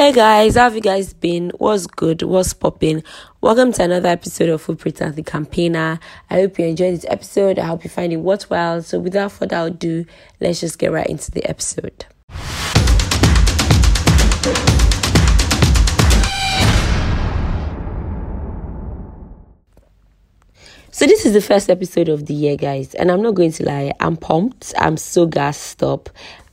Hey guys, how have you guys been? What's good? What's popping? Welcome to another episode of Footprints and the Campaigner. I hope you enjoyed this episode. I hope you find it worthwhile. So, without further ado, let's just get right into the episode. So this is the first episode of the year, guys, and I'm not going to lie, I'm pumped. I'm so gassed up.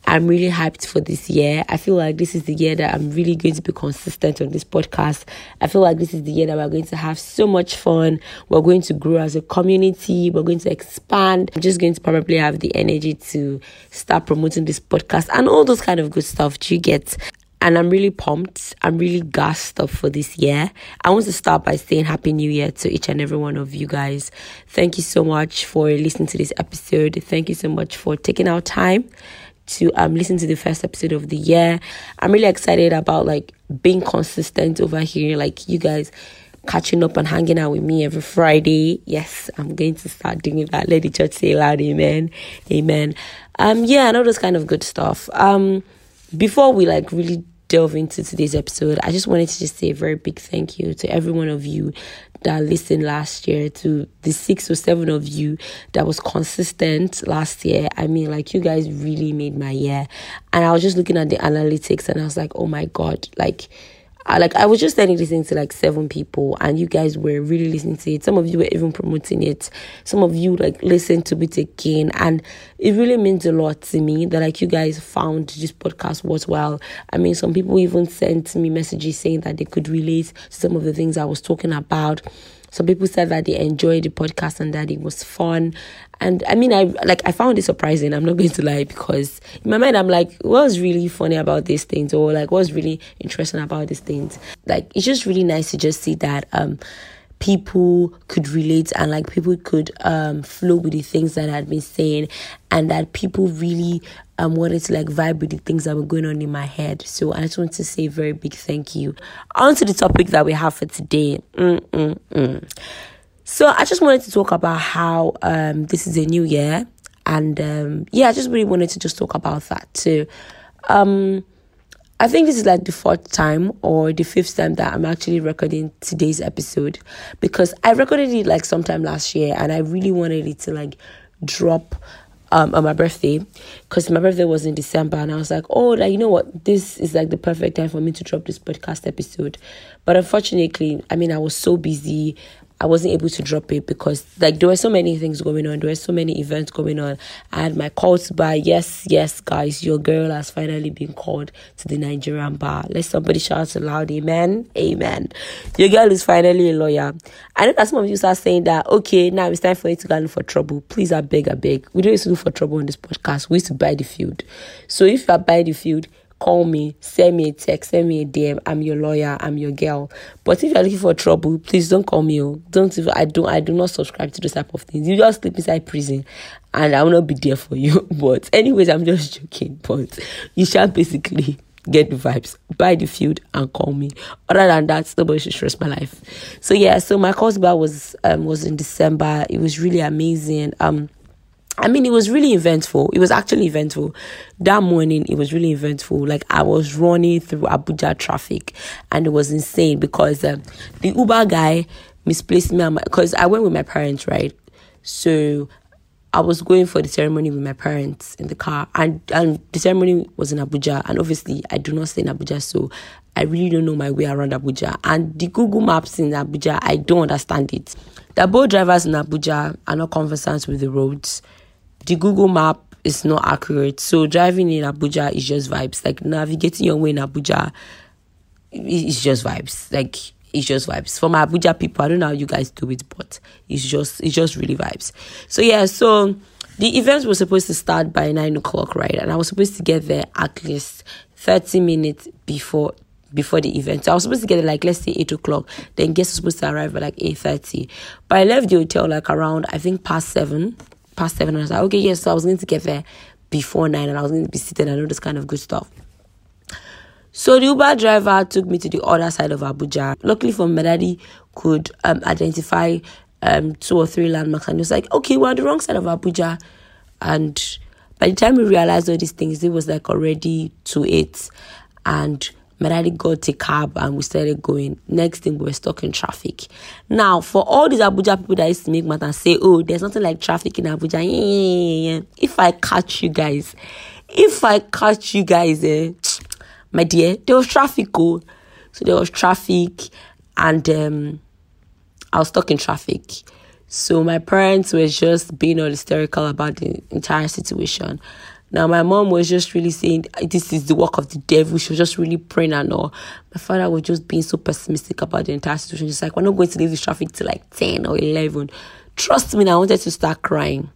I'm really hyped for this year. I feel like this is the year that I'm really going to be consistent on this podcast. I feel like this is the year that we're going to have so much fun. We're going to grow as a community. We're going to expand. I'm just going to probably have the energy to start promoting this podcast and all those kind of good stuff. You get? and I'm really pumped. I'm really gassed up for this year. I want to start by saying Happy New Year to each and every one of you guys. Thank you so much for listening to this episode. Thank you so much for taking our time to um listen to the first episode of the year. I'm really excited about like being consistent over here, like you guys catching up and hanging out with me every Friday. Yes, I'm going to start doing that. Let the church say loud, amen. Amen. Um yeah, and all those kind of good stuff. Um before we like really delve into today's episode, I just wanted to just say a very big thank you to every one of you that listened last year, to the six or seven of you that was consistent last year. I mean, like you guys really made my year. And I was just looking at the analytics and I was like, oh my God, like I, like I was just sending this thing to like seven people, and you guys were really listening to it. Some of you were even promoting it. Some of you like listened to it again, and it really means a lot to me that like you guys found this podcast worthwhile. I mean, some people even sent me messages saying that they could relate to some of the things I was talking about some people said that they enjoyed the podcast and that it was fun. And i mean i like i found it surprising. I'm not going to lie because in my mind i'm like what's really funny about these things? Or like what's really interesting about these things? Like it's just really nice to just see that um people could relate and like people could um flow with the things that I'd been saying and that people really um wanted to like vibe with the things that were going on in my head. So I just want to say a very big thank you. On to the topic that we have for today. Mm-mm-mm. So I just wanted to talk about how um this is a new year and um yeah, I just really wanted to just talk about that too. Um I think this is like the fourth time or the fifth time that I'm actually recording today's episode because I recorded it like sometime last year and I really wanted it to like drop um, on my birthday because my birthday was in December and I was like, oh, like, you know what? This is like the perfect time for me to drop this podcast episode. But unfortunately, I mean, I was so busy. I wasn't able to drop it because like there were so many things going on. There were so many events going on. I had my calls by yes, yes, guys, your girl has finally been called to the Nigerian bar. Let somebody shout aloud, amen, amen. Your girl is finally a lawyer. I know that some of you start saying that okay, now it's time for you to go look for trouble. Please, I beg, I beg. We don't used to look for trouble on this podcast. We used to buy the field. So if you are buying the field, call me, send me a text, send me a DM. I'm your lawyer, I'm your girl. But if you're looking for trouble, please don't call me. Oh. Don't even, I don't I do not subscribe to those type of things. You just sleep inside prison and I will not be there for you. But anyways, I'm just joking. But you shall basically get the vibes, buy the field and call me. Other than that, nobody should stress my life. So yeah, so my course bar was um was in December. It was really amazing. Um I mean, it was really eventful. It was actually eventful. That morning, it was really eventful. Like, I was running through Abuja traffic and it was insane because um, the Uber guy misplaced me because I went with my parents, right? So I was going for the ceremony with my parents in the car, and, and the ceremony was in Abuja. And obviously, I do not stay in Abuja, so I really don't know my way around Abuja. And the Google Maps in Abuja, I don't understand it. The Bolt drivers in Abuja are not conversant with the roads the Google map is not accurate. So driving in Abuja is just vibes. Like navigating your way in Abuja is just vibes. Like it's just vibes. For my Abuja people, I don't know how you guys do it, but it's just it's just really vibes. So yeah, so the events were supposed to start by nine o'clock, right? And I was supposed to get there at least 30 minutes before before the event. So I was supposed to get there like let's say eight o'clock. Then guests were supposed to arrive at like eight thirty. But I left the hotel like around I think past seven past seven. And I was like, okay, yes. So I was going to get there before nine and I was going to be seated and all this kind of good stuff. So the Uber driver took me to the other side of Abuja. Luckily for my daddy could um, identify um, two or three landmarks and he was like, okay, we're on the wrong side of Abuja. And by the time we realized all these things, it was like already 2 8. And My daddy got a cab and we started going. Next thing, we were stuck in traffic. Now, for all these Abuja people that used to make matter say, oh, there's nothing like traffic in Abuja. If I catch you guys, if I catch you guys, eh, my dear, there was traffic. Oh. So there was traffic and um, I was stuck in traffic. So my parents were just being all hysterical about the entire situation. Now, my mom was just really saying, This is the work of the devil. She was just really praying and all. My father was just being so pessimistic about the entire situation. Just like, We're not going to leave this traffic till like 10 or 11. Trust me, I wanted to start crying.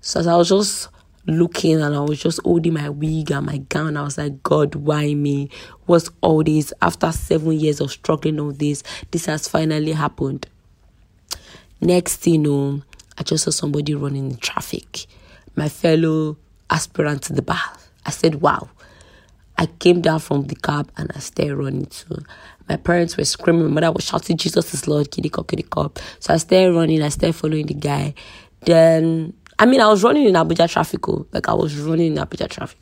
So I was just looking and I was just holding my wig and my gown, I was like, God, why me? What's all this? After seven years of struggling all this, this has finally happened. Next thing you know, I just saw somebody running in traffic. My fellow aspirant to the bar. I said, wow. I came down from the cab and I started running too. My parents were screaming. My mother was shouting, Jesus is Lord, kitty cop, kitty cop. So I started running. I started following the guy. Then, I mean, I was running in Abuja traffic. Oh, like I was running in Abuja traffic.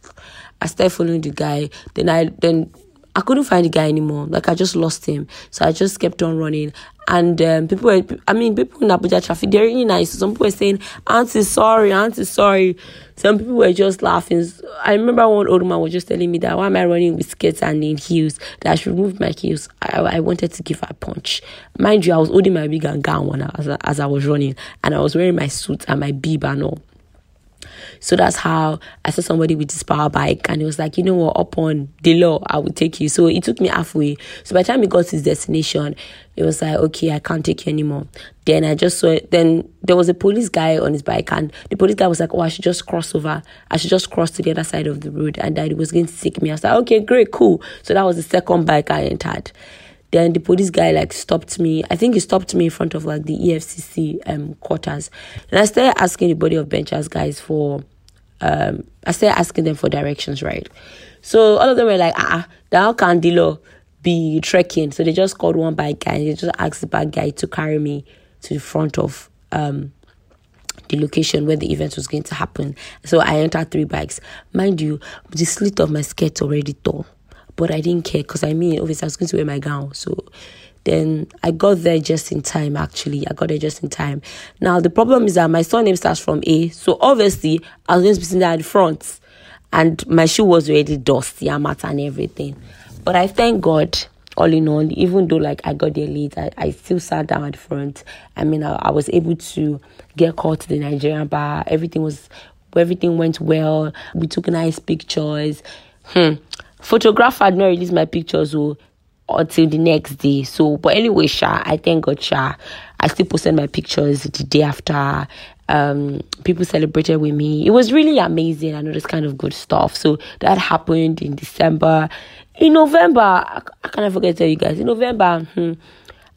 I started following the guy. Then I, then I couldn't find the guy anymore. Like I just lost him. So I just kept on running. And um, people were, I mean, people in Abuja traffic, they're really nice. Some people were saying, Auntie, sorry, Auntie, sorry. Some people were just laughing. I remember one old man was just telling me that why am I running with skirts and in heels? That I should remove my heels. I, I wanted to give her a punch. Mind you, I was holding my big gown as, as I was running. And I was wearing my suit and my bib and all. So that's how I saw somebody with this power bike and he was like, you know what, up on the law, I will take you. So it took me halfway. So by the time he got to his destination, it was like, okay, I can't take you anymore. Then I just saw it. Then there was a police guy on his bike and the police guy was like, oh, I should just cross over. I should just cross to the other side of the road. And that he was going to take me. I was like, okay, great, cool. So that was the second bike I entered. Then the police guy like stopped me. I think he stopped me in front of like the EFCC um quarters. And I started asking the body of benchers guys for um I started asking them for directions, right? So all of them were like, ah, how can Dilo be trekking? So they just called one bike guy and they just asked the bike guy to carry me to the front of um the location where the event was going to happen. So I entered three bikes. Mind you, the slit of my skirt already tore but I didn't care because I mean, obviously, I was going to wear my gown. So then I got there just in time, actually. I got there just in time. Now, the problem is that my surname starts from A. So obviously, I was going to be sitting there at the front. And my shoe was already dusty, and mat and everything. But I thank God, all in all, even though like I got there late, I, I still sat down at the front. I mean, I, I was able to get called to the Nigerian bar. Everything was, everything went well. We took nice pictures. Hmm photographer had not released my pictures oh, until the next day. So, but anyway, Sha, I thank God, Sha. I still posted my pictures the day after. Um, people celebrated with me. It was really amazing. I know this kind of good stuff. So that happened in December. In November, I, I can't forget to tell you guys. In November, hmm,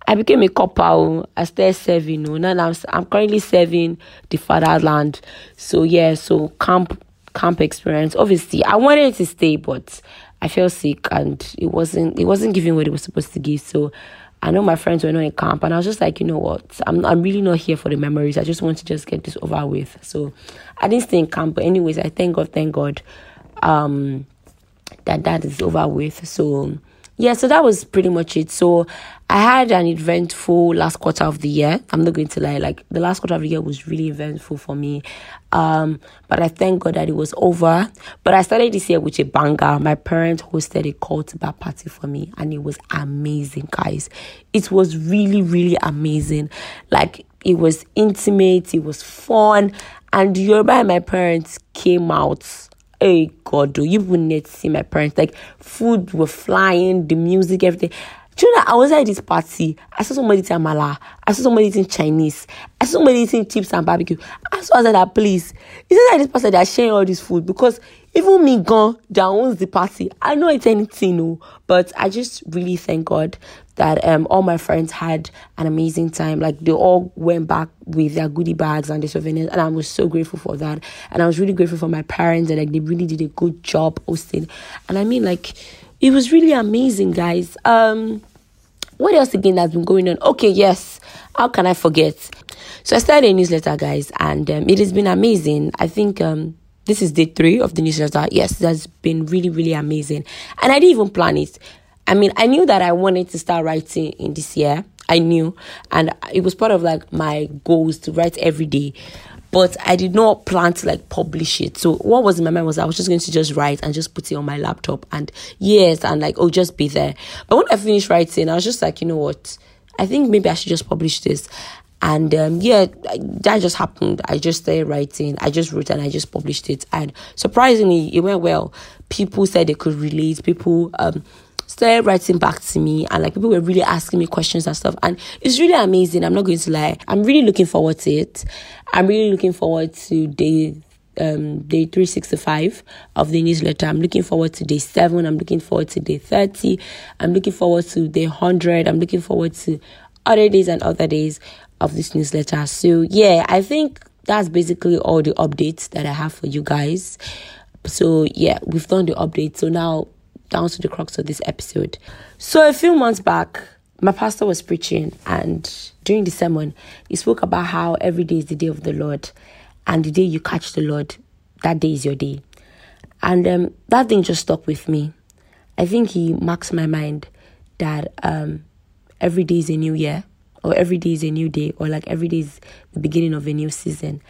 I became a corper. I started serving. You know, now I'm, I'm currently serving the fatherland. So yeah, so camp camp experience. Obviously, I wanted to stay, but I felt sick and it wasn't it wasn't giving what it was supposed to give. So I know my friends were not in camp and I was just like, you know what, I'm I'm really not here for the memories. I just want to just get this over with. So I didn't stay in camp, but anyways, I thank God, thank God, um, that that is over with. So yeah, so that was pretty much it. So I had an eventful last quarter of the year. I'm not going to lie, like the last quarter of the year was really eventful for me. Um, but I thank God that it was over. But I started this year with a banger. My parents hosted a cultivar party for me, and it was amazing, guys. It was really, really amazing. Like it was intimate, it was fun, and Yoruba and my parents came out hey God, do you wouldn't need to see my parents. Like food were flying, the music, everything. Do you know, I was at this party. I saw somebody eating mala. I saw somebody eating Chinese. I saw somebody eating chips and barbecue. I saw I that please. Not like this person that sharing all this food because even me gone that owns the party. I know it's anything, no, but I just really thank God that um all my friends had an amazing time. Like they all went back with their goodie bags and the souvenirs, and I was so grateful for that. And I was really grateful for my parents and like they really did a good job hosting. And I mean like it was really amazing, guys. Um, what else again has been going on? Okay, yes. How can I forget? So I started a newsletter, guys, and um, it has been amazing. I think um, this is day three of the newsletter. Yes, that's been really, really amazing. And I didn't even plan it. I mean, I knew that I wanted to start writing in this year. I knew, and it was part of like my goals to write every day. But I did not plan to like publish it. So what was in my mind was I was just going to just write and just put it on my laptop and yes, and like oh just be there. But when I finished writing, I was just like, you know what? I think maybe I should just publish this. And um, yeah, that just happened. I just started writing. I just wrote and I just published it. And surprisingly, it went well. People said they could relate. People um, started writing back to me and like people were really asking me questions and stuff. And it's really amazing. I'm not going to lie. I'm really looking forward to it. I'm really looking forward to day um, day 365 of the newsletter. I'm looking forward to day 7. I'm looking forward to day 30. I'm looking forward to day 100. I'm looking forward to other days and other days of this newsletter. So, yeah, I think that's basically all the updates that I have for you guys. So, yeah, we've done the update. So, now down to the crux of this episode. So, a few months back, my pastor was preaching, and during the sermon, he spoke about how every day is the day of the Lord, and the day you catch the Lord, that day is your day. And um, that thing just stuck with me. I think he marks my mind that um, every day is a new year or every day is a new day or like every day is the beginning of a new season.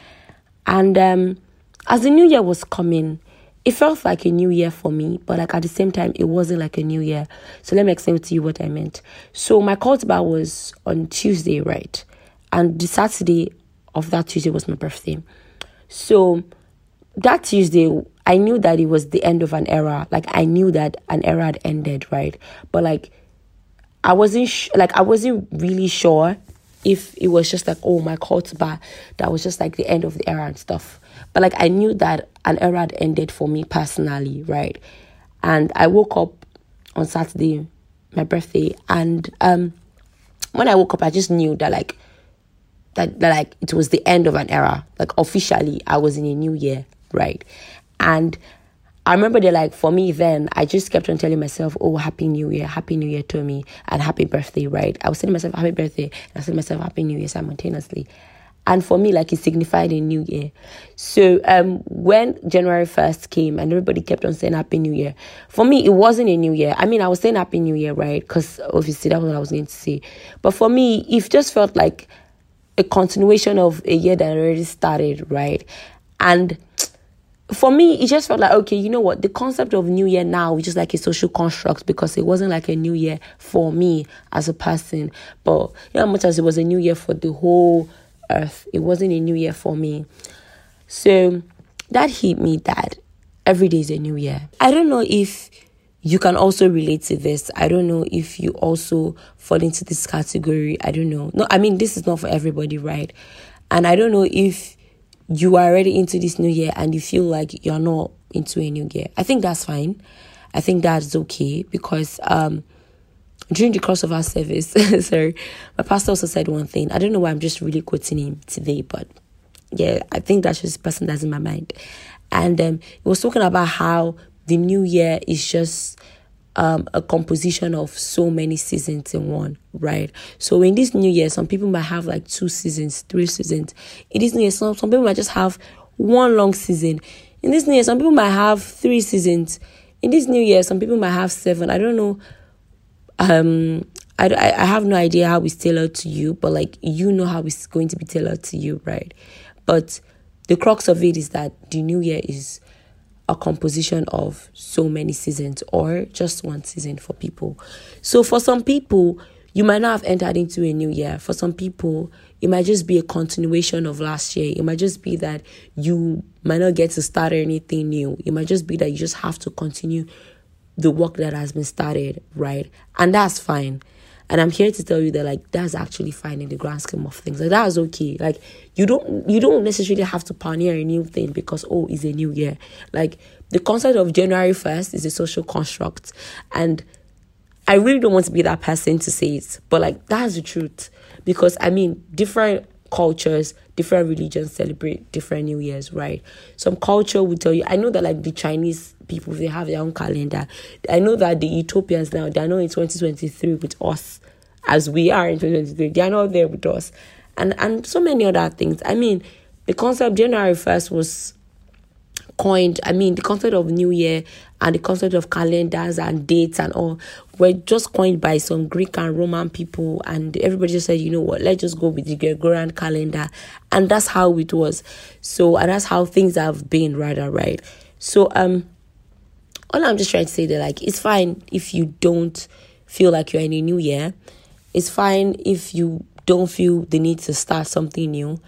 And um, as the new year was coming, it felt like a new year for me, but like at the same time, it wasn't like a new year. So let me explain to you what I meant. So my call bar was on Tuesday, right? And the Saturday of that Tuesday was my birthday. So that Tuesday, I knew that it was the end of an era. Like I knew that an era had ended, right? But like I wasn't sh- like I wasn't really sure if it was just like oh my khotbah that was just like the end of the era and stuff. But like I knew that an era had ended for me personally, right? And I woke up on Saturday, my birthday, and um when I woke up I just knew that like that, that like it was the end of an era. Like officially I was in a new year, right? And I remember that, like, for me then, I just kept on telling myself, oh, Happy New Year, Happy New Year to me, and Happy Birthday, right? I was telling myself, Happy Birthday, and I was myself, Happy New Year simultaneously. And for me, like, it signified a new year. So, um, when January 1st came and everybody kept on saying Happy New Year, for me, it wasn't a new year. I mean, I was saying Happy New Year, right? Because obviously that was what I was going to say. But for me, it just felt like a continuation of a year that already started, right? And for me, it just felt like, okay, you know what? The concept of New Year now is just like a social construct because it wasn't like a New Year for me as a person. But you know, much as it was a New Year for the whole earth, it wasn't a New Year for me. So that hit me that every day is a New Year. I don't know if you can also relate to this. I don't know if you also fall into this category. I don't know. No, I mean, this is not for everybody, right? And I don't know if you are already into this new year and you feel like you're not into a new year. I think that's fine. I think that's okay because um during the course of our service, sorry, my pastor also said one thing. I don't know why I'm just really quoting him today, but yeah, I think that's just the person that's in my mind. And um, he was talking about how the new year is just um, a composition of so many seasons in one, right? So in this new year, some people might have like two seasons, three seasons. In this new year, some, some people might just have one long season. In this new year, some people might have three seasons. In this new year, some people might have seven. I don't know. Um, I, I, have no idea how it's tailored to you, but like you know how it's going to be tailored to you, right? But the crux of it is that the new year is a composition of so many seasons or just one season for people. So for some people, you might not have entered into a new year. For some people, it might just be a continuation of last year. It might just be that you might not get to start anything new. It might just be that you just have to continue the work that has been started, right? And that's fine. And I'm here to tell you that like that's actually fine in the grand scheme of things. Like that's okay. Like you don't you don't necessarily have to pioneer a new thing because oh it's a new year. Like the concept of January first is a social construct. And I really don't want to be that person to say it, but like that's the truth. Because I mean different cultures, different religions celebrate different New Years, right? Some culture will tell you. I know that like the Chinese people they have their own calendar. I know that the Ethiopians now they are not in 2023 with us as we are in 2023. They are not there with us, and and so many other things. I mean, the concept January first was coined, I mean, the concept of New Year and the concept of calendars and dates and all were just coined by some Greek and Roman people. And everybody just said, you know what, let's just go with the Gregorian calendar. And that's how it was. So, and that's how things have been, rather, right? So, um, all I'm just trying to say that, like, it's fine if you don't feel like you're in a new year. It's fine if you don't feel the need to start something new.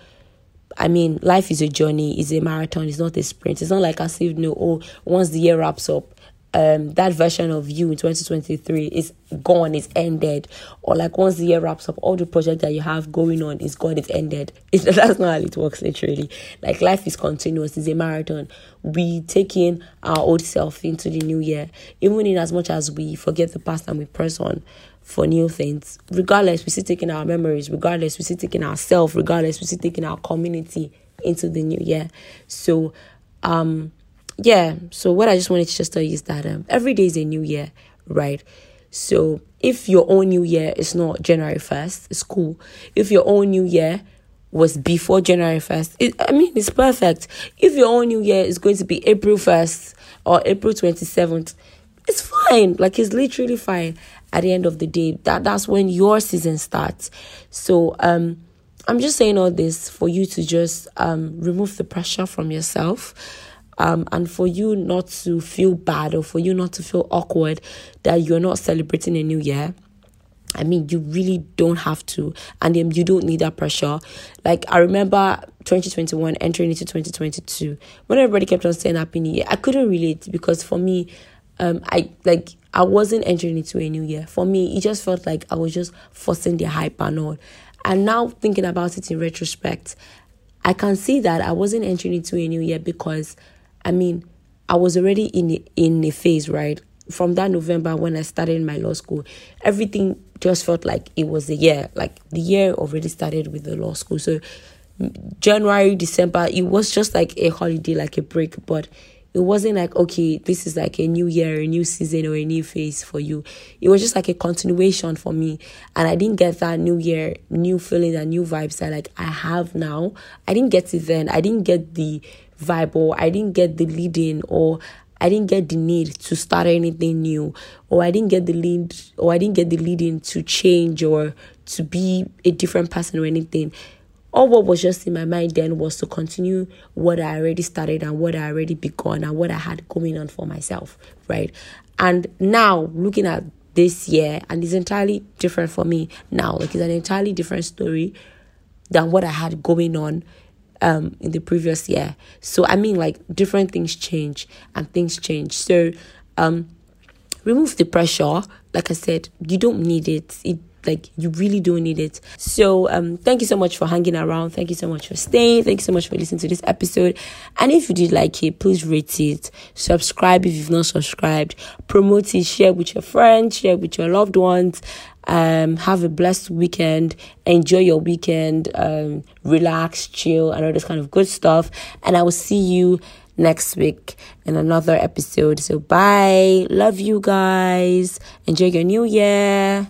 I mean, life is a journey, it's a marathon, it's not a sprint. It's not like if, you know, oh, once the year wraps up, um, that version of you in 2023 is gone, it's ended. Or like once the year wraps up, all the project that you have going on is gone, it's ended. It's, that's not how it works, literally. Like life is continuous, it's a marathon. We take in our old self into the new year, even in as much as we forget the past and we press on for new things. Regardless, we still taking our memories, regardless, we still taking ourselves, regardless, we still taking our community into the new year. So, um, yeah, so what I just wanted to just tell you is that um, every day is a new year, right? So if your own new year is not January 1st, it's cool. If your own new year was before January 1st, it, I mean, it's perfect. If your own new year is going to be April 1st or April 27th, it's fine. Like, it's literally fine at the end of the day. That that's when your season starts. So um i'm just saying all this for you to just um remove the pressure from yourself um and for you not to feel bad or for you not to feel awkward that you're not celebrating a new year. I mean, you really don't have to, and um, you don't need that pressure. Like I remember 2021 entering into 2022, when everybody kept on saying Happy New Year, I couldn't relate because for me, um, I like I wasn't entering into a new year. For me, it just felt like I was just forcing the hype and all. And now thinking about it in retrospect, I can see that I wasn't entering into a new year because, I mean, I was already in a, in a phase, right? From that November when I started my law school, everything just felt like it was a year. Like the year already started with the law school. So January, December, it was just like a holiday, like a break, but it wasn't like okay this is like a new year a new season or a new phase for you. It was just like a continuation for me. And i didn't get that new year new feelings and new vibes that like i have now. I didn't get it then. I didn't get the vibe or i didn't get the leading or I didn't get the need to start anything new, or I didn't get the lead, or I didn't get the leading to change or to be a different person or anything all what was just in my mind then was to continue what I already started and what I already begun and what I had going on for myself, right? And now looking at this year, and it's entirely different for me now. Like it's an entirely different story than what I had going on um in the previous year. So I mean like different things change and things change. So um remove the pressure. Like I said, you don't need it. It like you really don't need it. So um thank you so much for hanging around. Thank you so much for staying. Thank you so much for listening to this episode. And if you did like it please rate it. Subscribe if you've not subscribed. Promote it. Share with your friends. Share with your loved ones. Um have a blessed weekend. Enjoy your weekend. Um relax chill and all this kind of good stuff. And i will see you next week in another episode. So bye. Love you guys. Enjoy your new year